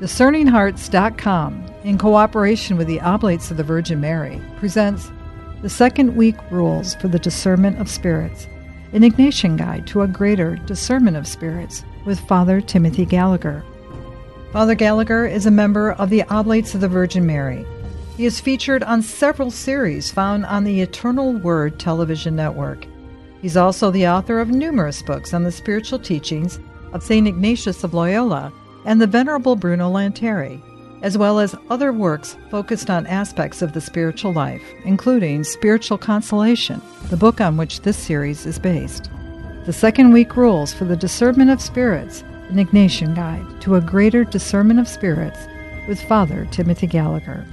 DiscerningHearts.com, in cooperation with the Oblates of the Virgin Mary, presents the Second Week Rules for the Discernment of Spirits, an Ignatian Guide to a Greater Discernment of Spirits, with Father Timothy Gallagher. Father Gallagher is a member of the Oblates of the Virgin Mary. He is featured on several series found on the Eternal Word television network. He's also the author of numerous books on the spiritual teachings of St. Ignatius of Loyola and the Venerable Bruno Lanteri, as well as other works focused on aspects of the spiritual life, including Spiritual Consolation, the book on which this series is based. The Second Week Rules for the Discernment of Spirits, an Ignatian Guide to a Greater Discernment of Spirits, with Father Timothy Gallagher.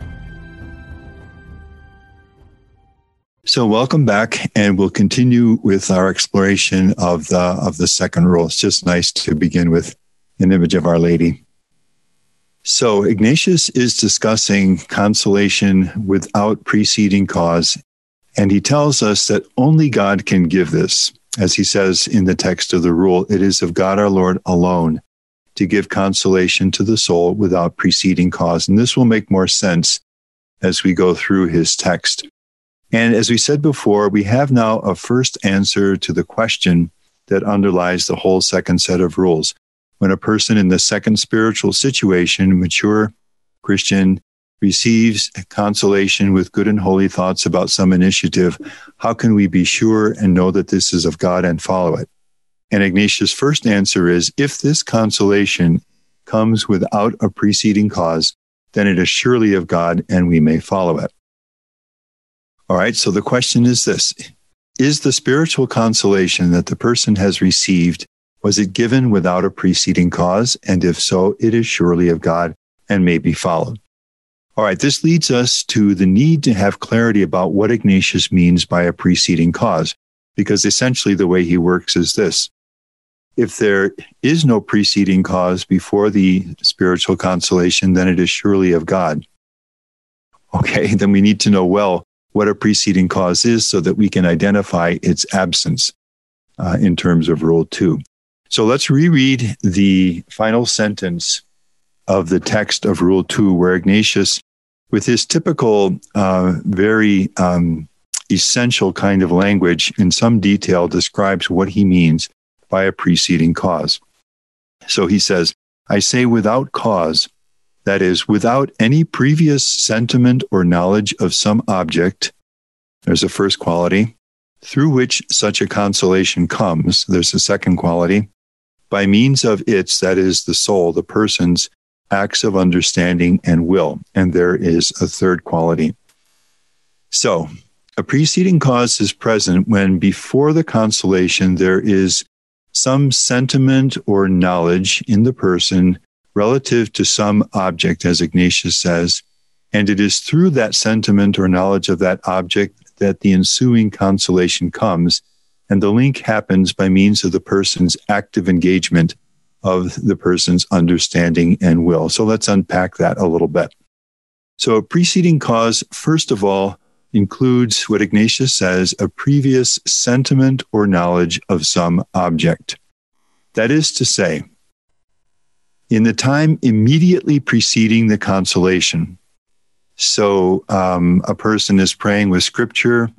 So welcome back, and we'll continue with our exploration of the of the second rule. It's just nice to begin with an image of Our Lady. So Ignatius is discussing consolation without preceding cause, and he tells us that only God can give this. As he says in the text of the rule, it is of God our Lord alone to give consolation to the soul without preceding cause. And this will make more sense as we go through his text. And as we said before, we have now a first answer to the question that underlies the whole second set of rules when a person in the second spiritual situation, mature Christian, receives consolation with good and holy thoughts about some initiative, how can we be sure and know that this is of God and follow it? And Ignatius' first answer is if this consolation comes without a preceding cause, then it is surely of God and we may follow it. All right, so the question is this Is the spiritual consolation that the person has received was it given without a preceding cause? And if so, it is surely of God and may be followed. All right, this leads us to the need to have clarity about what Ignatius means by a preceding cause, because essentially the way he works is this. If there is no preceding cause before the spiritual consolation, then it is surely of God. Okay, then we need to know well what a preceding cause is so that we can identify its absence uh, in terms of rule two. So let's reread the final sentence of the text of Rule 2, where Ignatius, with his typical, uh, very um, essential kind of language, in some detail describes what he means by a preceding cause. So he says, I say without cause, that is, without any previous sentiment or knowledge of some object, there's a first quality, through which such a consolation comes, there's a second quality, by means of its, that is the soul, the person's acts of understanding and will. And there is a third quality. So, a preceding cause is present when before the consolation there is some sentiment or knowledge in the person relative to some object, as Ignatius says, and it is through that sentiment or knowledge of that object that the ensuing consolation comes and the link happens by means of the person's active engagement of the person's understanding and will. So let's unpack that a little bit. So a preceding cause, first of all, includes what Ignatius says a previous sentiment or knowledge of some object. That is to say, in the time immediately preceding the consolation. So um, a person is praying with scripture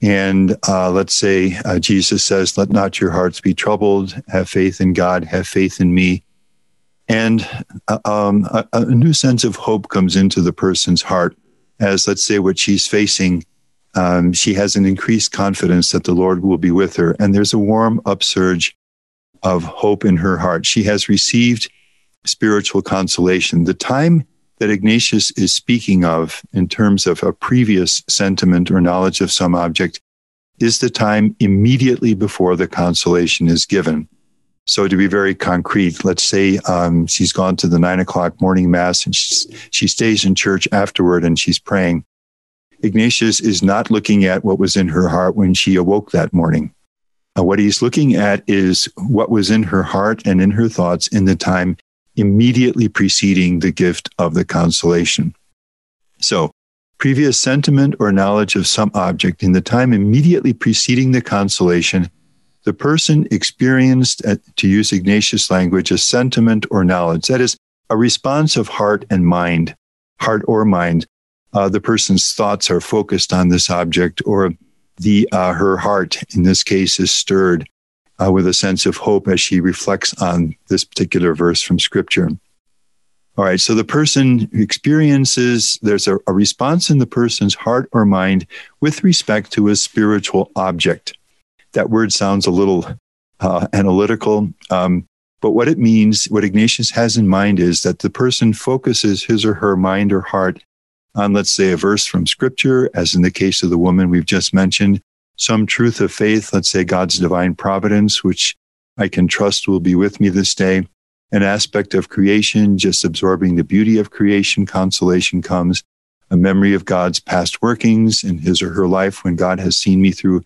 and uh, let's say uh, Jesus says, Let not your hearts be troubled. Have faith in God. Have faith in me. And uh, um, a, a, new sense of hope comes into the person's heart as, let's say, what she's facing. Um, she has an increased confidence that the Lord will be with her. And there's a warm upsurge of hope in her heart. She has received spiritual consolation. The time that Ignatius is speaking of in terms of a previous sentiment or knowledge of some object is the time immediately before the consolation is given. So to be very concrete, let's say um, she's gone to the nine o'clock morning mass and she stays in church afterward and she's praying. Ignatius is not looking at what was in her heart when she awoke that morning. Uh, what he's looking at is what was in her heart and in her thoughts in the time immediately preceding the gift of the consolation. So, previous sentiment or knowledge of some object in the time immediately preceding the consolation, the person experienced, to use Ignatius' language, a sentiment or knowledge. That is, a response of heart and mind, heart or mind. Uh, the person's thoughts are focused on this object, or the uh, her heart, in this case, is stirred uh, with a sense of hope as she reflects on this particular verse from Scripture. All right, so the person experiences, there's a, a, response in the person's heart or mind with respect to a spiritual object. That word sounds a little uh, analytical, um, but what it means, what Ignatius has in mind is that the person focuses his or her mind or heart on, let's say, a verse from scripture, as in the case of the woman we've just mentioned, some truth of faith, let's say God's divine providence, which I can trust will be with me this day an aspect of creation, just absorbing the beauty of creation, consolation comes, a memory of God's past workings in his or her life when God has seen me through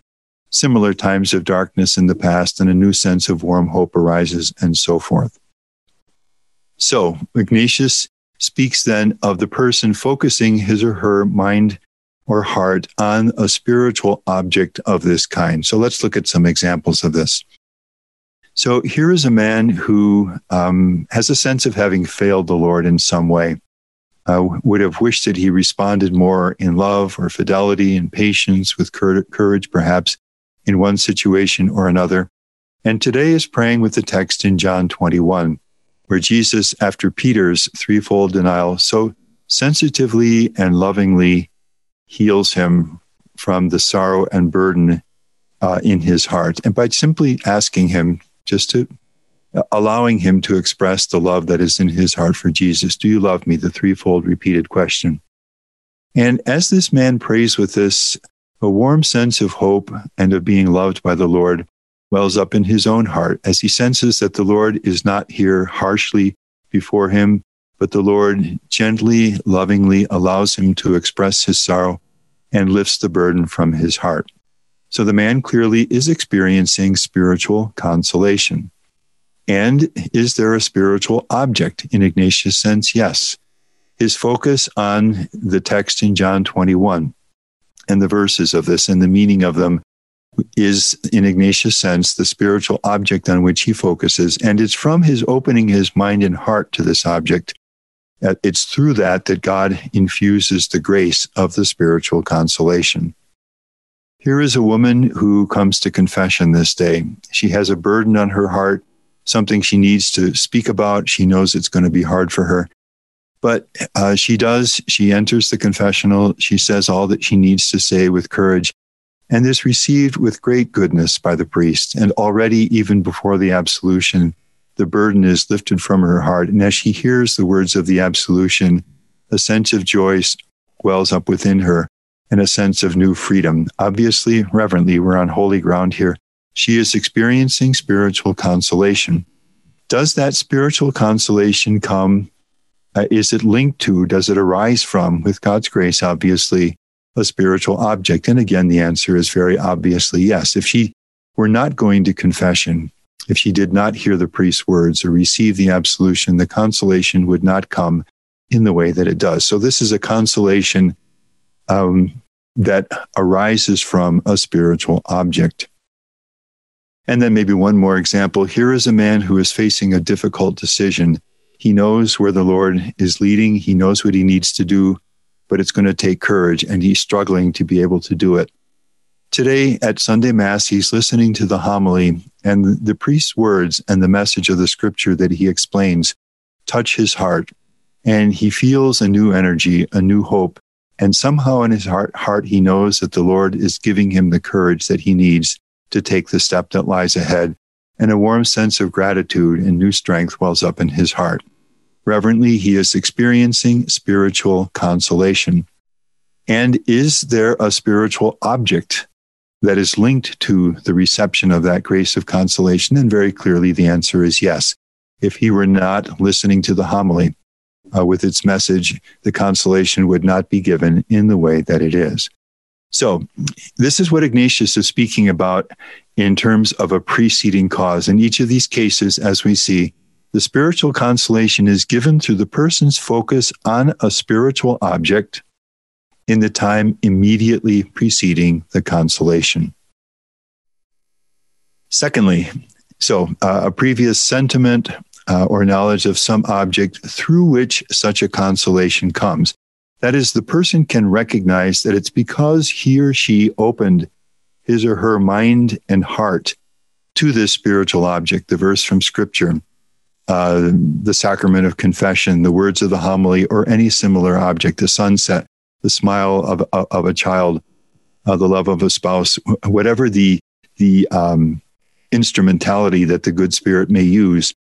similar times of darkness in the past, and a new sense of warm hope arises, and so forth. So, Ignatius speaks then of the person focusing his or her mind or heart on a spiritual object of this kind. So, let's look at some examples of this. So here is a man who um, has a sense of having failed the Lord in some way. Uh, would have wished that he responded more in love or fidelity and patience with courage, perhaps in one situation or another. And today is praying with the text in John 21, where Jesus, after Peter's threefold denial, so sensitively and lovingly heals him from the sorrow and burden uh, in his heart. And by simply asking him just to allowing him to express the love that is in his heart for Jesus. Do you love me? The threefold repeated question. And as this man prays with this, a warm sense of hope and of being loved by the Lord wells up in his own heart as he senses that the Lord is not here harshly before him, but the Lord gently, lovingly allows him to express his sorrow and lifts the burden from his heart. So the man clearly is experiencing spiritual consolation. And is there a spiritual object in Ignatius' sense? Yes. His focus on the text in John 21 and the verses of this and the meaning of them is, in Ignatius' sense, the spiritual object on which he focuses. And it's from his opening his mind and heart to this object. It's through that that God infuses the grace of the spiritual consolation. Here is a woman who comes to confession this day. She has a burden on her heart, something she needs to speak about. She knows it's going to be hard for her. But uh, she does. She enters the confessional. She says all that she needs to say with courage and is received with great goodness by the priest. And already, even before the absolution, the burden is lifted from her heart. And as she hears the words of the absolution, a sense of joy wells up within her and a sense of new freedom. Obviously, reverently, we're on holy ground here. She is experiencing spiritual consolation. Does that spiritual consolation come? Uh, is it linked to, does it arise from, with God's grace, obviously, a spiritual object? And again, the answer is very obviously yes. If she were not going to confession, if she did not hear the priest's words or receive the absolution, the consolation would not come in the way that it does. So this is a consolation um, that arises from a spiritual object. And then maybe one more example. Here is a man who is facing a difficult decision. He knows where the Lord is leading. He knows what he needs to do, but it's going to take courage and he's struggling to be able to do it. Today at Sunday Mass, he's listening to the homily and the priest's words and the message of the scripture that he explains touch his heart. And he feels a new energy, a new hope, and somehow in his heart, heart, he knows that the Lord is giving him the courage that he needs to take the step that lies ahead. And a warm sense of gratitude and new strength wells up in his heart. Reverently, he is experiencing spiritual consolation. And is there a spiritual object that is linked to the reception of that grace of consolation? And very clearly, the answer is yes. If he were not listening to the homily, uh, with its message, the consolation would not be given in the way that it is. So, this is what Ignatius is speaking about in terms of a preceding cause. In each of these cases, as we see, the spiritual consolation is given through the person's focus on a spiritual object in the time immediately preceding the consolation. Secondly, so uh, a previous sentiment, uh, or knowledge of some object through which such a consolation comes. That is, the person can recognize that it's because he or she opened his or her mind and heart to this spiritual object, the verse from Scripture, uh, the sacrament of confession, the words of the homily, or any similar object, the sunset, the smile of, of, of a child, uh, the love of a spouse, whatever the, the um, instrumentality that the good spirit may use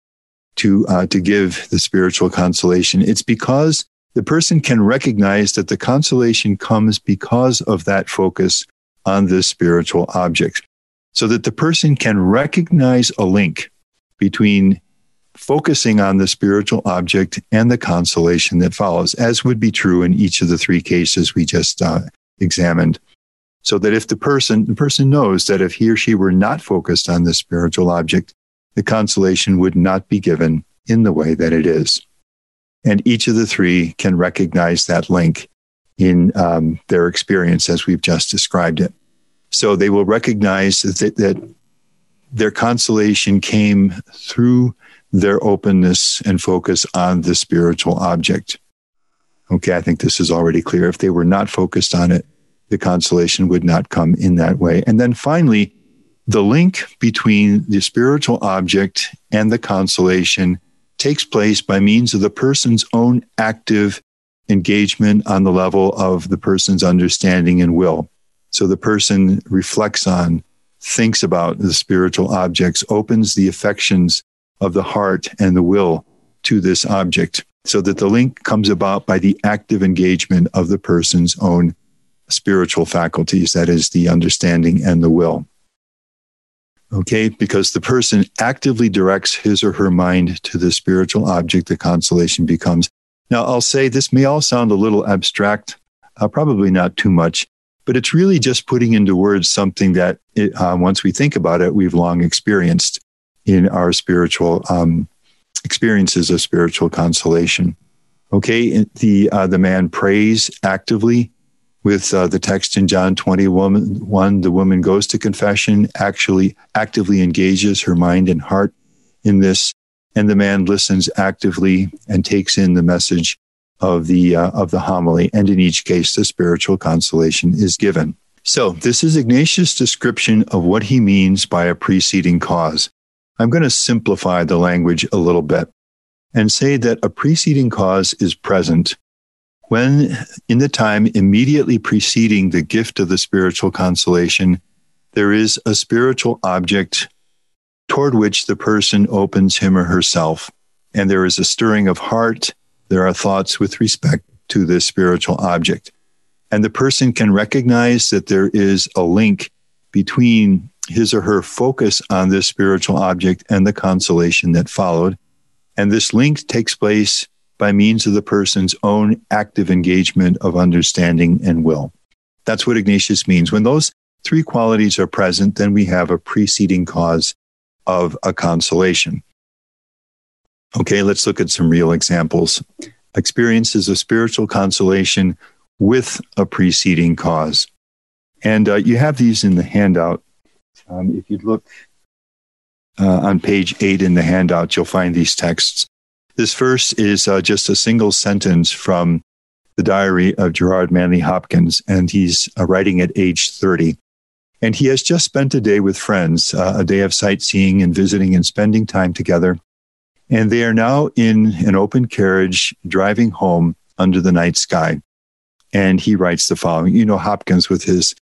to, uh, to give the spiritual consolation. It's because the person can recognize that the consolation comes because of that focus on this spiritual object so that the person can recognize a link between focusing on the spiritual object and the consolation that follows, as would be true in each of the three cases we just uh, examined. So that if the person, the person knows that if he or she were not focused on the spiritual object, the consolation would not be given in the way that it is. And each of the three can recognize that link in um, their experience as we've just described it. So they will recognize that, that their consolation came through their openness and focus on the spiritual object. Okay, I think this is already clear. If they were not focused on it, the consolation would not come in that way. And then finally, the link between the spiritual object and the consolation takes place by means of the person's own active engagement on the level of the person's understanding and will. So the person reflects on, thinks about the spiritual objects, opens the affections of the heart and the will to this object, so that the link comes about by the active engagement of the person's own spiritual faculties, that is, the understanding and the will. Okay, because the person actively directs his or her mind to the spiritual object the consolation becomes. Now, I'll say this may all sound a little abstract, uh, probably not too much, but it's really just putting into words something that, it, uh, once we think about it, we've long experienced in our spiritual um, experiences of spiritual consolation. Okay, the uh, the man prays actively with uh, the text in John 21, one, the woman goes to confession, actually actively engages her mind and heart in this, and the man listens actively and takes in the message of the uh, of the homily, and in each case, the spiritual consolation is given. So, this is Ignatius' description of what he means by a preceding cause. I'm going to simplify the language a little bit and say that a preceding cause is present when, in the time immediately preceding the gift of the spiritual consolation, there is a spiritual object toward which the person opens him or herself, and there is a stirring of heart there are thoughts with respect to this spiritual object. And the person can recognize that there is a link between his or her focus on this spiritual object and the consolation that followed. And this link takes place by means of the person's own active engagement of understanding and will. That's what Ignatius means. When those three qualities are present, then we have a preceding cause of a consolation. Okay, let's look at some real examples. Experiences of spiritual consolation with a preceding cause. And uh, you have these in the handout. Um, if you look uh, on page eight in the handout, you'll find these texts. This first is uh, just a single sentence from the diary of Gerard Manley Hopkins, and he's uh, writing at age 30. And he has just spent a day with friends, uh, a day of sightseeing and visiting and spending time together. And they are now in an open carriage driving home under the night sky. And he writes the following You know, Hopkins, with his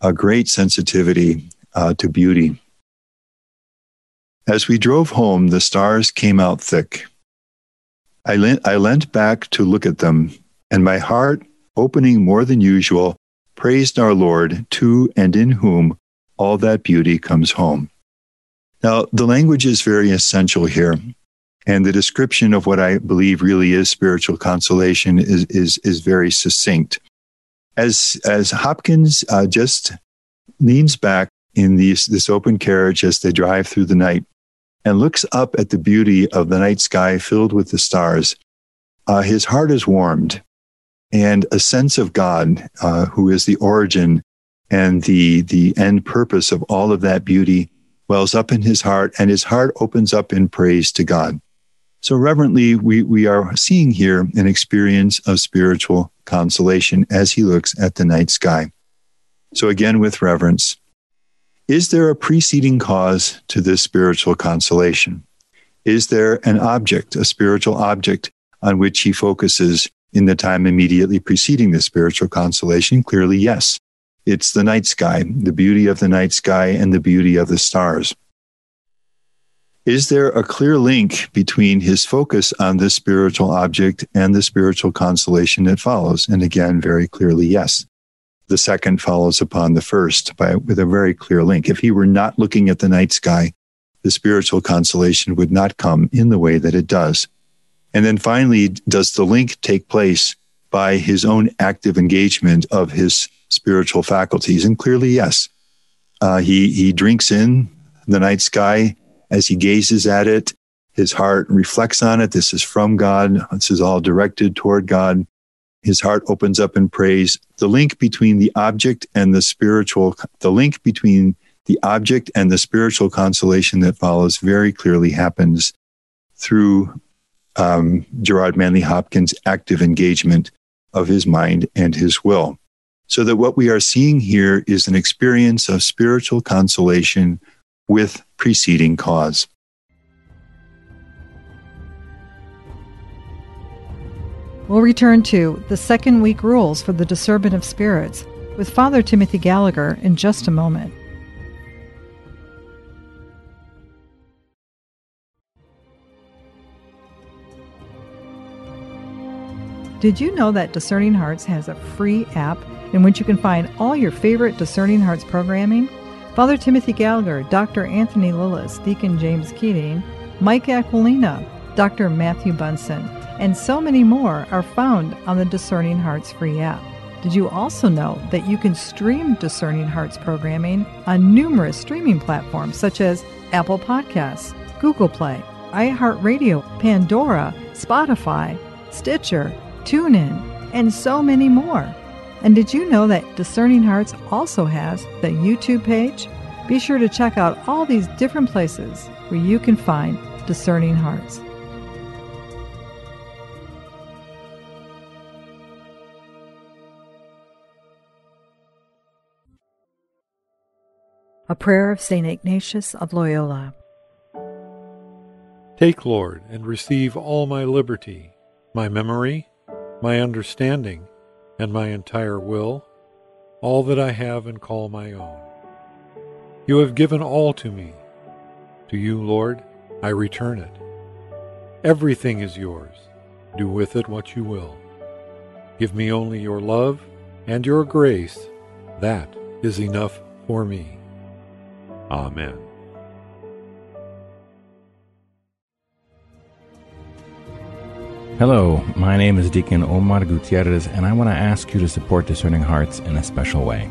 uh, great sensitivity uh, to beauty. As we drove home, the stars came out thick. I leant, I leant back to look at them, and my heart, opening more than usual, praised our Lord, to and in whom all that beauty comes home. Now, the language is very essential here. And the description of what I believe really is spiritual consolation is, is, is very succinct. As, as Hopkins uh, just leans back in these, this open carriage as they drive through the night and looks up at the beauty of the night sky filled with the stars, uh, his heart is warmed and a sense of God, uh, who is the origin and the, the end purpose of all of that beauty, wells up in his heart, and his heart opens up in praise to God. So, reverently, we, we are seeing here an experience of spiritual consolation as he looks at the night sky. So, again, with reverence, is there a preceding cause to this spiritual consolation? Is there an object, a spiritual object, on which he focuses in the time immediately preceding the spiritual consolation? Clearly, yes. It's the night sky, the beauty of the night sky and the beauty of the stars. Is there a clear link between his focus on this spiritual object and the spiritual consolation that follows? And again, very clearly, yes. The second follows upon the first by, with a very clear link. If he were not looking at the night sky, the spiritual consolation would not come in the way that it does. And then finally, does the link take place by his own active engagement of his spiritual faculties? And clearly, yes. Uh, he, he drinks in the night sky as he gazes at it. His heart reflects on it. This is from God. This is all directed toward God. His heart opens up in praise. The link between the object and the spiritual, the link between the object and the spiritual consolation that follows very clearly happens through um, Gerard Manley Hopkins' active engagement of his mind and his will. So that what we are seeing here is an experience of spiritual consolation with preceding cause. We'll return to the second week rules for the discernment of spirits with Father Timothy Gallagher in just a moment. Did you know that Discerning Hearts has a free app in which you can find all your favorite Discerning Hearts programming? Father Timothy Gallagher, Dr. Anthony Lilles, Deacon James Keating, Mike Aquilina, Dr. Matthew Bunson, and so many more are found on the Discerning Hearts free app. Did you also know that you can stream Discerning Hearts programming on numerous streaming platforms such as Apple Podcasts, Google Play, iHeartRadio, Pandora, Spotify, Stitcher, TuneIn, and so many more. And did you know that Discerning Hearts also has the YouTube page? Be sure to check out all these different places where you can find Discerning Hearts. A prayer of St. Ignatius of Loyola. Take, Lord, and receive all my liberty, my memory, my understanding, and my entire will, all that I have and call my own. You have given all to me. To you, Lord, I return it. Everything is yours. Do with it what you will. Give me only your love and your grace. That is enough for me. Amen. Hello, my name is Deacon Omar Gutierrez, and I want to ask you to support Discerning Hearts in a special way.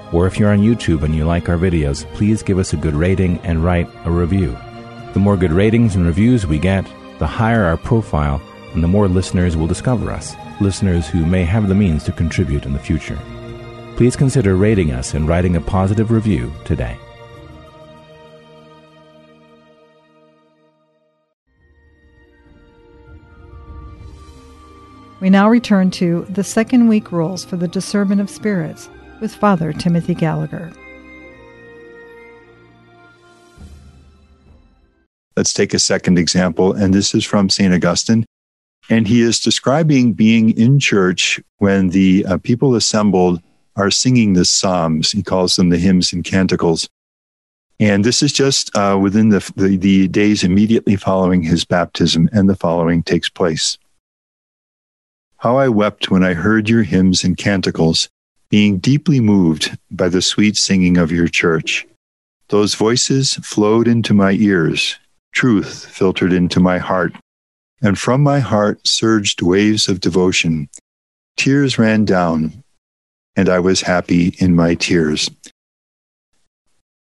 or if you're on YouTube and you like our videos, please give us a good rating and write a review. The more good ratings and reviews we get, the higher our profile and the more listeners will discover us, listeners who may have the means to contribute in the future. Please consider rating us and writing a positive review today. We now return to the second week rules for the discernment of spirits with Father Timothy Gallagher. Let's take a second example, and this is from St. Augustine. And he is describing being in church when the uh, people assembled are singing the Psalms. He calls them the hymns and canticles. And this is just uh, within the, the, the days immediately following his baptism, and the following takes place. How I wept when I heard your hymns and canticles, being deeply moved by the sweet singing of your church. Those voices flowed into my ears, truth filtered into my heart, and from my heart surged waves of devotion, tears ran down, and I was happy in my tears.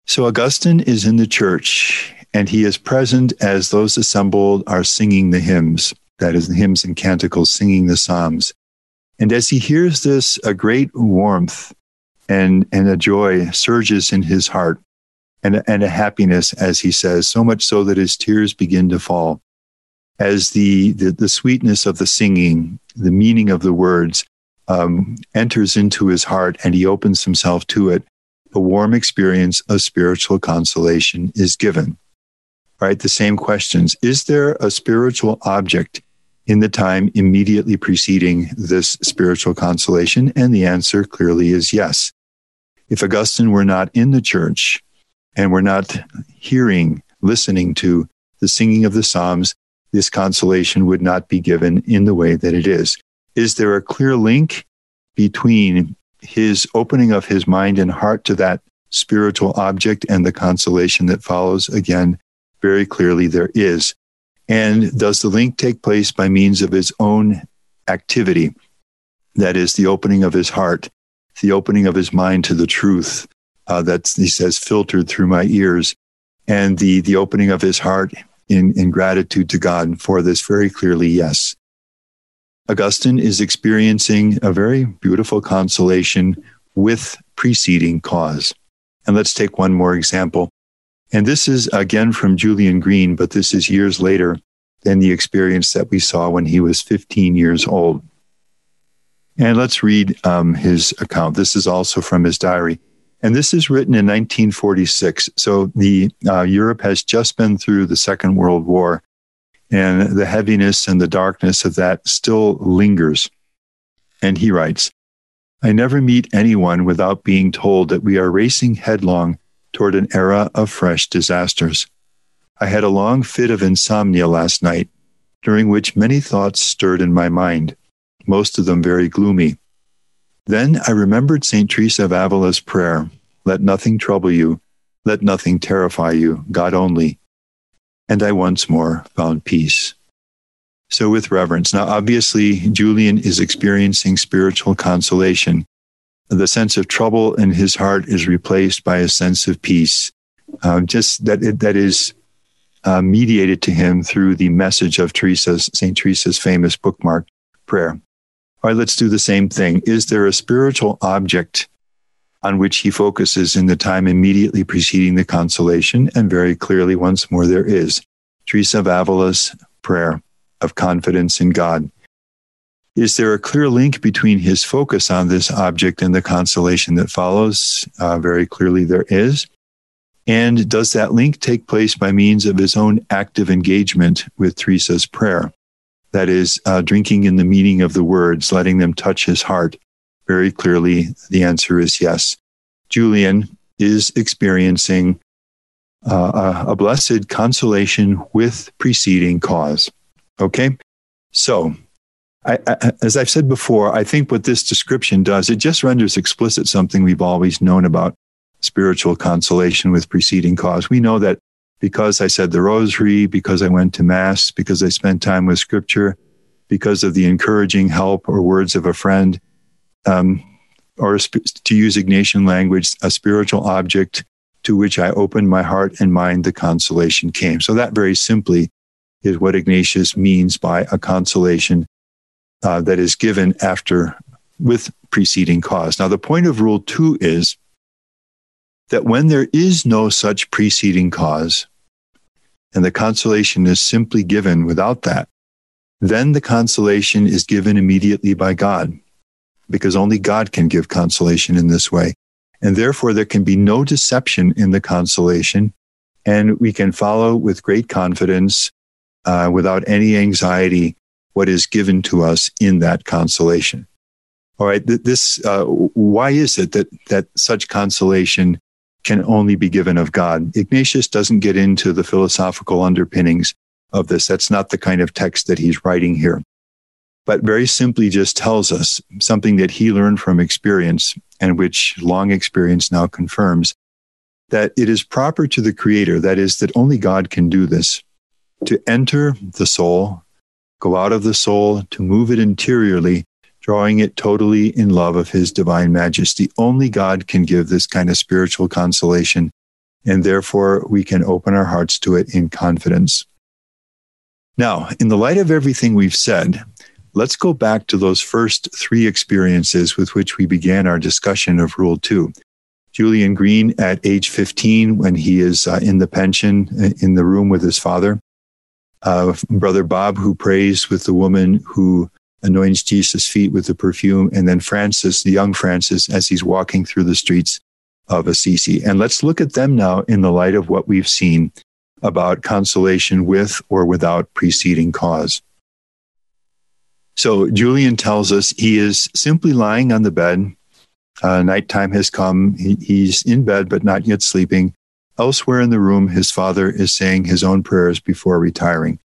So Augustine is in the church, and he is present as those assembled are singing the hymns, that is, the hymns and canticles, singing the psalms. And as he hears this, a great warmth and, and a joy surges in his heart and, and a happiness, as he says, so much so that his tears begin to fall. As the, the, the sweetness of the singing, the meaning of the words um, enters into his heart and he opens himself to it, a warm experience of spiritual consolation is given. Right? The same questions. Is there a spiritual object in the time immediately preceding this spiritual consolation? And the answer clearly is yes. If Augustine were not in the church and were not hearing, listening to the singing of the Psalms, this consolation would not be given in the way that it is. Is there a clear link between his opening of his mind and heart to that spiritual object and the consolation that follows? Again, very clearly there is. And does the link take place by means of his own activity? That is the opening of his heart, the opening of his mind to the truth uh, that he says filtered through my ears, and the the opening of his heart in, in gratitude to God for this very clearly, yes. Augustine is experiencing a very beautiful consolation with preceding cause. And let's take one more example. And this is again from Julien Green, but this is years later than the experience that we saw when he was 15 years old. And let's read um, his account. This is also from his diary. And this is written in 1946. So the uh, Europe has just been through the Second World War, and the heaviness and the darkness of that still lingers. And he writes, I never meet anyone without being told that we are racing headlong toward an era of fresh disasters. I had a long fit of insomnia last night, during which many thoughts stirred in my mind, most of them very gloomy. Then I remembered St. Teresa of Avila's prayer Let nothing trouble you, let nothing terrify you, God only. And I once more found peace. So, with reverence. Now, obviously, Julien is experiencing spiritual consolation the sense of trouble in his heart is replaced by a sense of peace. Um, just that it, that is uh, mediated to him through the message of Teresa's Saint Teresa's famous bookmark prayer. All right, let's do the same thing. Is there a spiritual object on which he focuses in the time immediately preceding the consolation? And very clearly, once more, there is. Teresa of Avila's prayer of confidence in God. Is there a clear link between his focus on this object and the consolation that follows? Uh, very clearly, there is. And does that link take place by means of his own active engagement with Teresa's prayer? That is, uh, drinking in the meaning of the words, letting them touch his heart. Very clearly, the answer is yes. Julien is experiencing uh, a, a blessed consolation with preceding cause. Okay? So, I, as I've said before, I think what this description does, it just renders explicit something we've always known about spiritual consolation with preceding cause. We know that because I said the rosary, because I went to mass, because I spent time with scripture, because of the encouraging help or words of a friend, um, or to use Ignatian language, a spiritual object to which I opened my heart and mind, the consolation came. So that very simply is what Ignatius means by a consolation uh, that is given after with preceding cause. Now, the point of rule two is that when there is no such preceding cause, and the consolation is simply given without that, then the consolation is given immediately by God, because only God can give consolation in this way. And therefore, there can be no deception in the consolation, and we can follow with great confidence, uh, without any anxiety, what is given to us in that consolation. All right, this uh, why is it that that such consolation can only be given of God? Ignatius doesn't get into the philosophical underpinnings of this. That's not the kind of text that he's writing here. But very simply just tells us something that he learned from experience and which long experience now confirms that it is proper to the creator, that is, that only God can do this, to enter the soul go out of the soul to move it interiorly, drawing it totally in love of his divine majesty. Only God can give this kind of spiritual consolation, and therefore we can open our hearts to it in confidence. Now, in the light of everything we've said, let's go back to those first three experiences with which we began our discussion of Rule 2. Julien Green at age 15, when he is uh, in the pension uh, in the room with his father. Uh, Brother Bob, who prays with the woman who anoints Jesus' feet with the perfume, and then Francis, the young Francis, as he's walking through the streets of Assisi. And let's look at them now in the light of what we've seen about consolation with or without preceding cause. So Julien tells us he is simply lying on the bed. Uh, nighttime has come. He, he's in bed, but not yet sleeping. Elsewhere in the room, his father is saying his own prayers before retiring.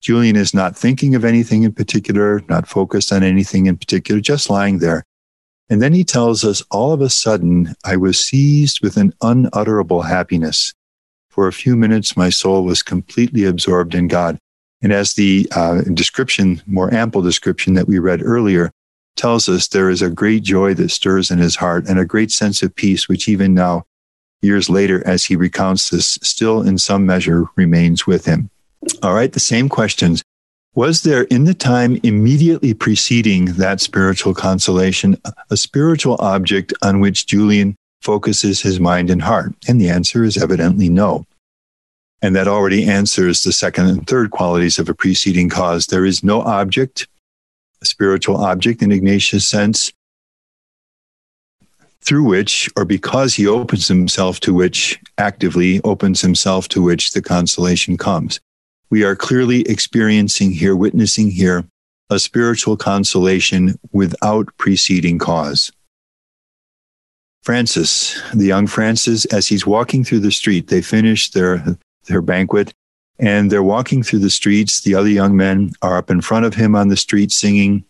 Julien is not thinking of anything in particular, not focused on anything in particular, just lying there. And then he tells us, all of a sudden, I was seized with an unutterable happiness. For a few minutes, my soul was completely absorbed in God. And as the uh, description, more ample description that we read earlier, tells us there is a great joy that stirs in his heart and a great sense of peace, which even now, years later, as he recounts this, still in some measure remains with him. All right, the same questions. Was there in the time immediately preceding that spiritual consolation a spiritual object on which Julien focuses his mind and heart? And the answer is evidently no. And that already answers the second and third qualities of a preceding cause. There is no object, a spiritual object in Ignatius' sense, through which, or because he opens himself to which, actively opens himself to which the consolation comes we are clearly experiencing here, witnessing here, a spiritual consolation without preceding cause. Francis, the young Francis, as he's walking through the street, they finish their, their banquet and they're walking through the streets. The other young men are up in front of him on the street singing.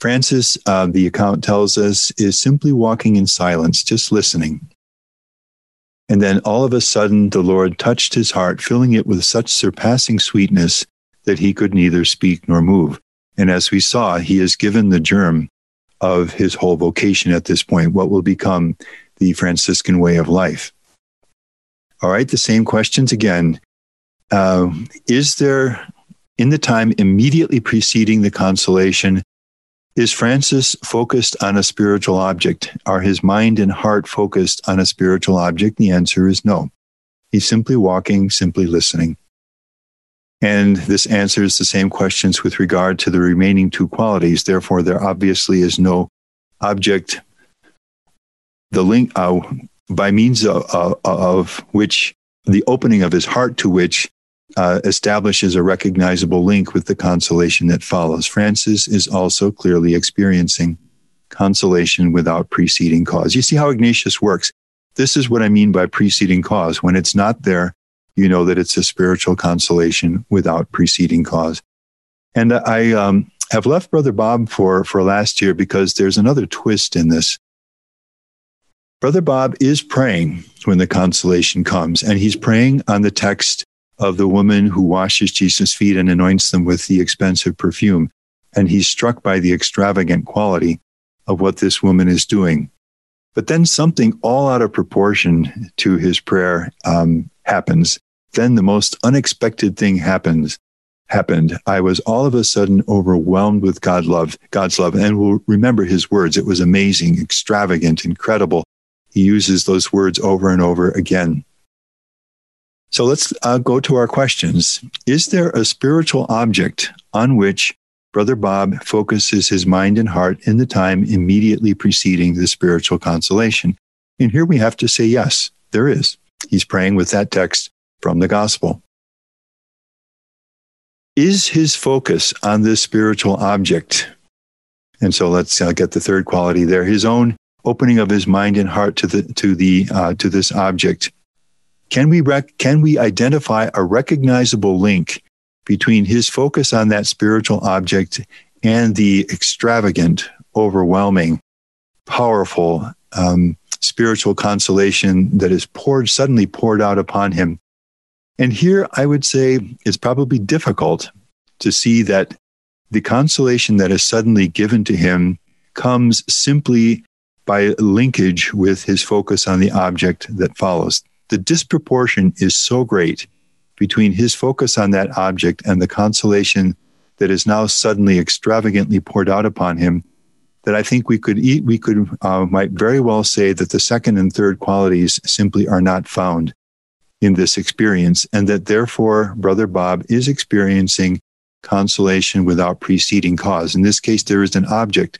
Francis, uh, the account tells us, is simply walking in silence, just listening. And then all of a sudden, the Lord touched his heart, filling it with such surpassing sweetness that he could neither speak nor move. And as we saw, he has given the germ of his whole vocation at this point, what will become the Franciscan way of life. All right, the same questions again. Uh, is there, in the time immediately preceding the consolation, is Francis focused on a spiritual object? Are his mind and heart focused on a spiritual object? The answer is no. He's simply walking, simply listening. And this answers the same questions with regard to the remaining two qualities. Therefore, there obviously is no object, the link uh, by means of, of, of which the opening of his heart to which uh, establishes a recognizable link with the consolation that follows. Francis is also clearly experiencing consolation without preceding cause. You see how Ignatius works. This is what I mean by preceding cause. When it's not there, you know that it's a spiritual consolation without preceding cause. And I um, have left Brother Bob for, for last year because there's another twist in this. Brother Bob is praying when the consolation comes, and he's praying on the text of the woman who washes Jesus' feet and anoints them with the expensive perfume. And he's struck by the extravagant quality of what this woman is doing. But then something all out of proportion to his prayer um, happens. Then the most unexpected thing happens. Happened. I was all of a sudden overwhelmed with God love, God's love, and we'll remember his words. It was amazing, extravagant, incredible. He uses those words over and over again. So let's uh, go to our questions. Is there a spiritual object on which Brother Bob focuses his mind and heart in the time immediately preceding the spiritual consolation? And here we have to say yes, there is. He's praying with that text from the gospel. Is his focus on this spiritual object? And so let's uh, get the third quality there. His own opening of his mind and heart to the to the uh, to this object can we, rec- can we identify a recognizable link between his focus on that spiritual object and the extravagant, overwhelming, powerful um, spiritual consolation that is poured, suddenly poured out upon him? And here I would say it's probably difficult to see that the consolation that is suddenly given to him comes simply by linkage with his focus on the object that follows. The disproportion is so great between his focus on that object and the consolation that is now suddenly extravagantly poured out upon him that I think we could eat, we could uh, might very well say that the second and third qualities simply are not found in this experience, and that therefore Brother Bob is experiencing consolation without preceding cause. In this case, there is an object,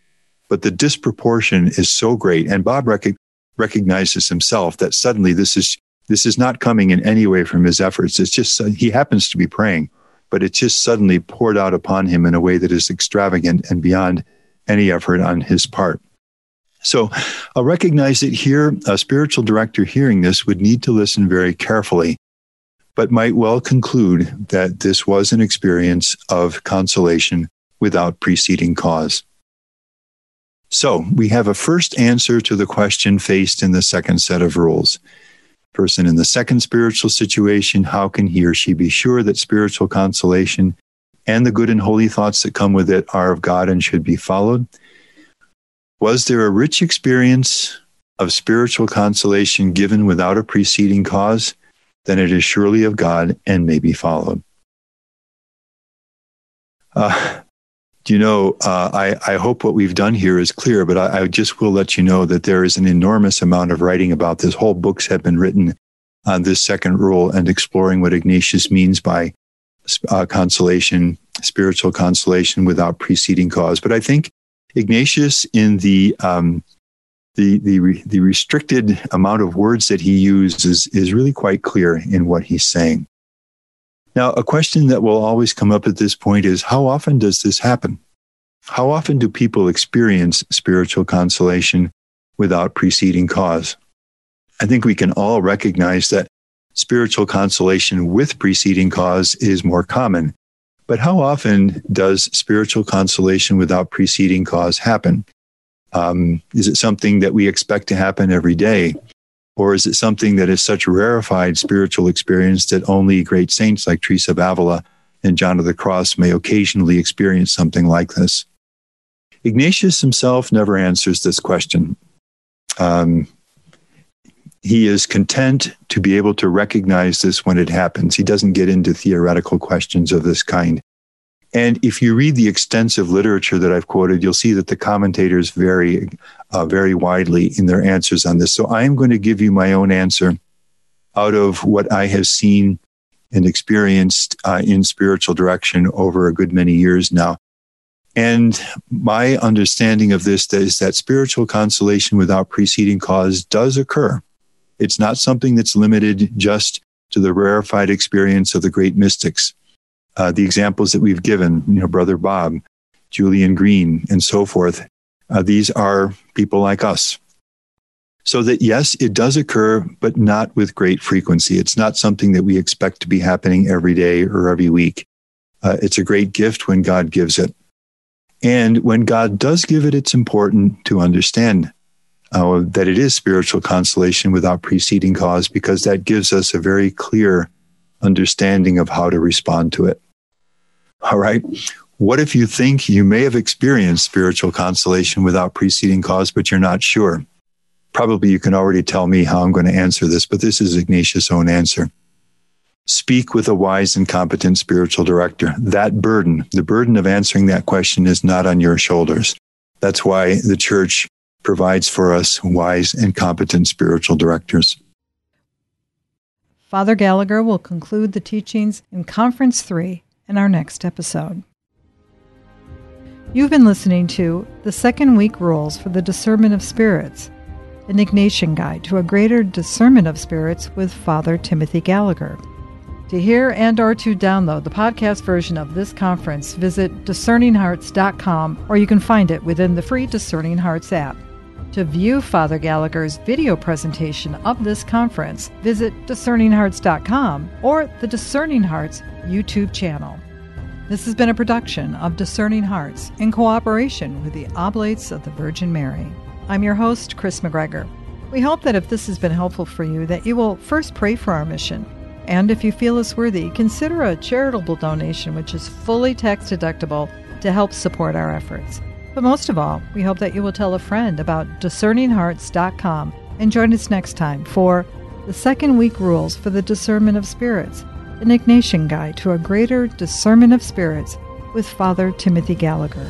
but the disproportion is so great, and Bob rec- recognizes himself that suddenly this is this is not coming in any way from his efforts. It's just uh, he happens to be praying, but it's just suddenly poured out upon him in a way that is extravagant and beyond any effort on his part. So I'll recognize that here, a spiritual director hearing this would need to listen very carefully, but might well conclude that this was an experience of consolation without preceding cause. So we have a first answer to the question faced in the second set of rules. Person in the second spiritual situation, how can he or she be sure that spiritual consolation and the good and holy thoughts that come with it are of God and should be followed? Was there a rich experience of spiritual consolation given without a preceding cause? Then it is surely of God and may be followed. Uh, you know, uh, I, I, hope what we've done here is clear, but I, I, just will let you know that there is an enormous amount of writing about this. Whole books have been written on this second rule and exploring what Ignatius means by uh, consolation, spiritual consolation without preceding cause. But I think Ignatius, in the um, the the the restricted amount of words that he uses, is really quite clear in what he's saying. Now, a question that will always come up at this point is how often does this happen? How often do people experience spiritual consolation without preceding cause? I think we can all recognize that spiritual consolation with preceding cause is more common. But how often does spiritual consolation without preceding cause happen? Um, is it something that we expect to happen every day? Or is it something that is such rarefied spiritual experience that only great saints like Teresa of Avila and John of the Cross may occasionally experience something like this? Ignatius himself never answers this question. Um, he is content to be able to recognize this when it happens. He doesn't get into theoretical questions of this kind. And if you read the extensive literature that I've quoted, you'll see that the commentators vary uh, very widely in their answers on this. So I am going to give you my own answer out of what I have seen and experienced uh, in spiritual direction over a good many years now. And my understanding of this is that spiritual consolation without preceding cause does occur. It's not something that's limited just to the rarefied experience of the great mystics. Uh, the examples that we've given, you know, Brother Bob, Julien Green, and so forth, uh, these are people like us. So that yes, it does occur, but not with great frequency. It's not something that we expect to be happening every day or every week. Uh, it's a great gift when God gives it. And when God does give it, it's important to understand uh, that it is spiritual consolation without preceding cause, because that gives us a very clear understanding of how to respond to it. All right. What if you think you may have experienced spiritual consolation without preceding cause, but you're not sure? Probably you can already tell me how I'm going to answer this, but this is Ignatius' own answer. Speak with a wise and competent spiritual director. That burden, the burden of answering that question, is not on your shoulders. That's why the church provides for us wise and competent spiritual directors. Father Gallagher will conclude the teachings in Conference 3 in our next episode. You've been listening to The Second Week Rules for the Discernment of Spirits, an Ignatian Guide to a Greater Discernment of Spirits with Father Timothy Gallagher. To hear and or to download the podcast version of this conference, visit discerninghearts.com or you can find it within the free Discerning Hearts app. To view Father Gallagher's video presentation of this conference, visit discerninghearts.com or the Discerning Hearts YouTube channel. This has been a production of Discerning Hearts in cooperation with the Oblates of the Virgin Mary. I'm your host, Kris McGregor. We hope that if this has been helpful for you, that you will first pray for our mission. And if you feel us worthy, consider a charitable donation which is fully tax deductible to help support our efforts. But most of all, we hope that you will tell a friend about discerninghearts.com and join us next time for the second week rules for the discernment of spirits, an Ignatian guide to a greater discernment of spirits with Father Timothy Gallagher.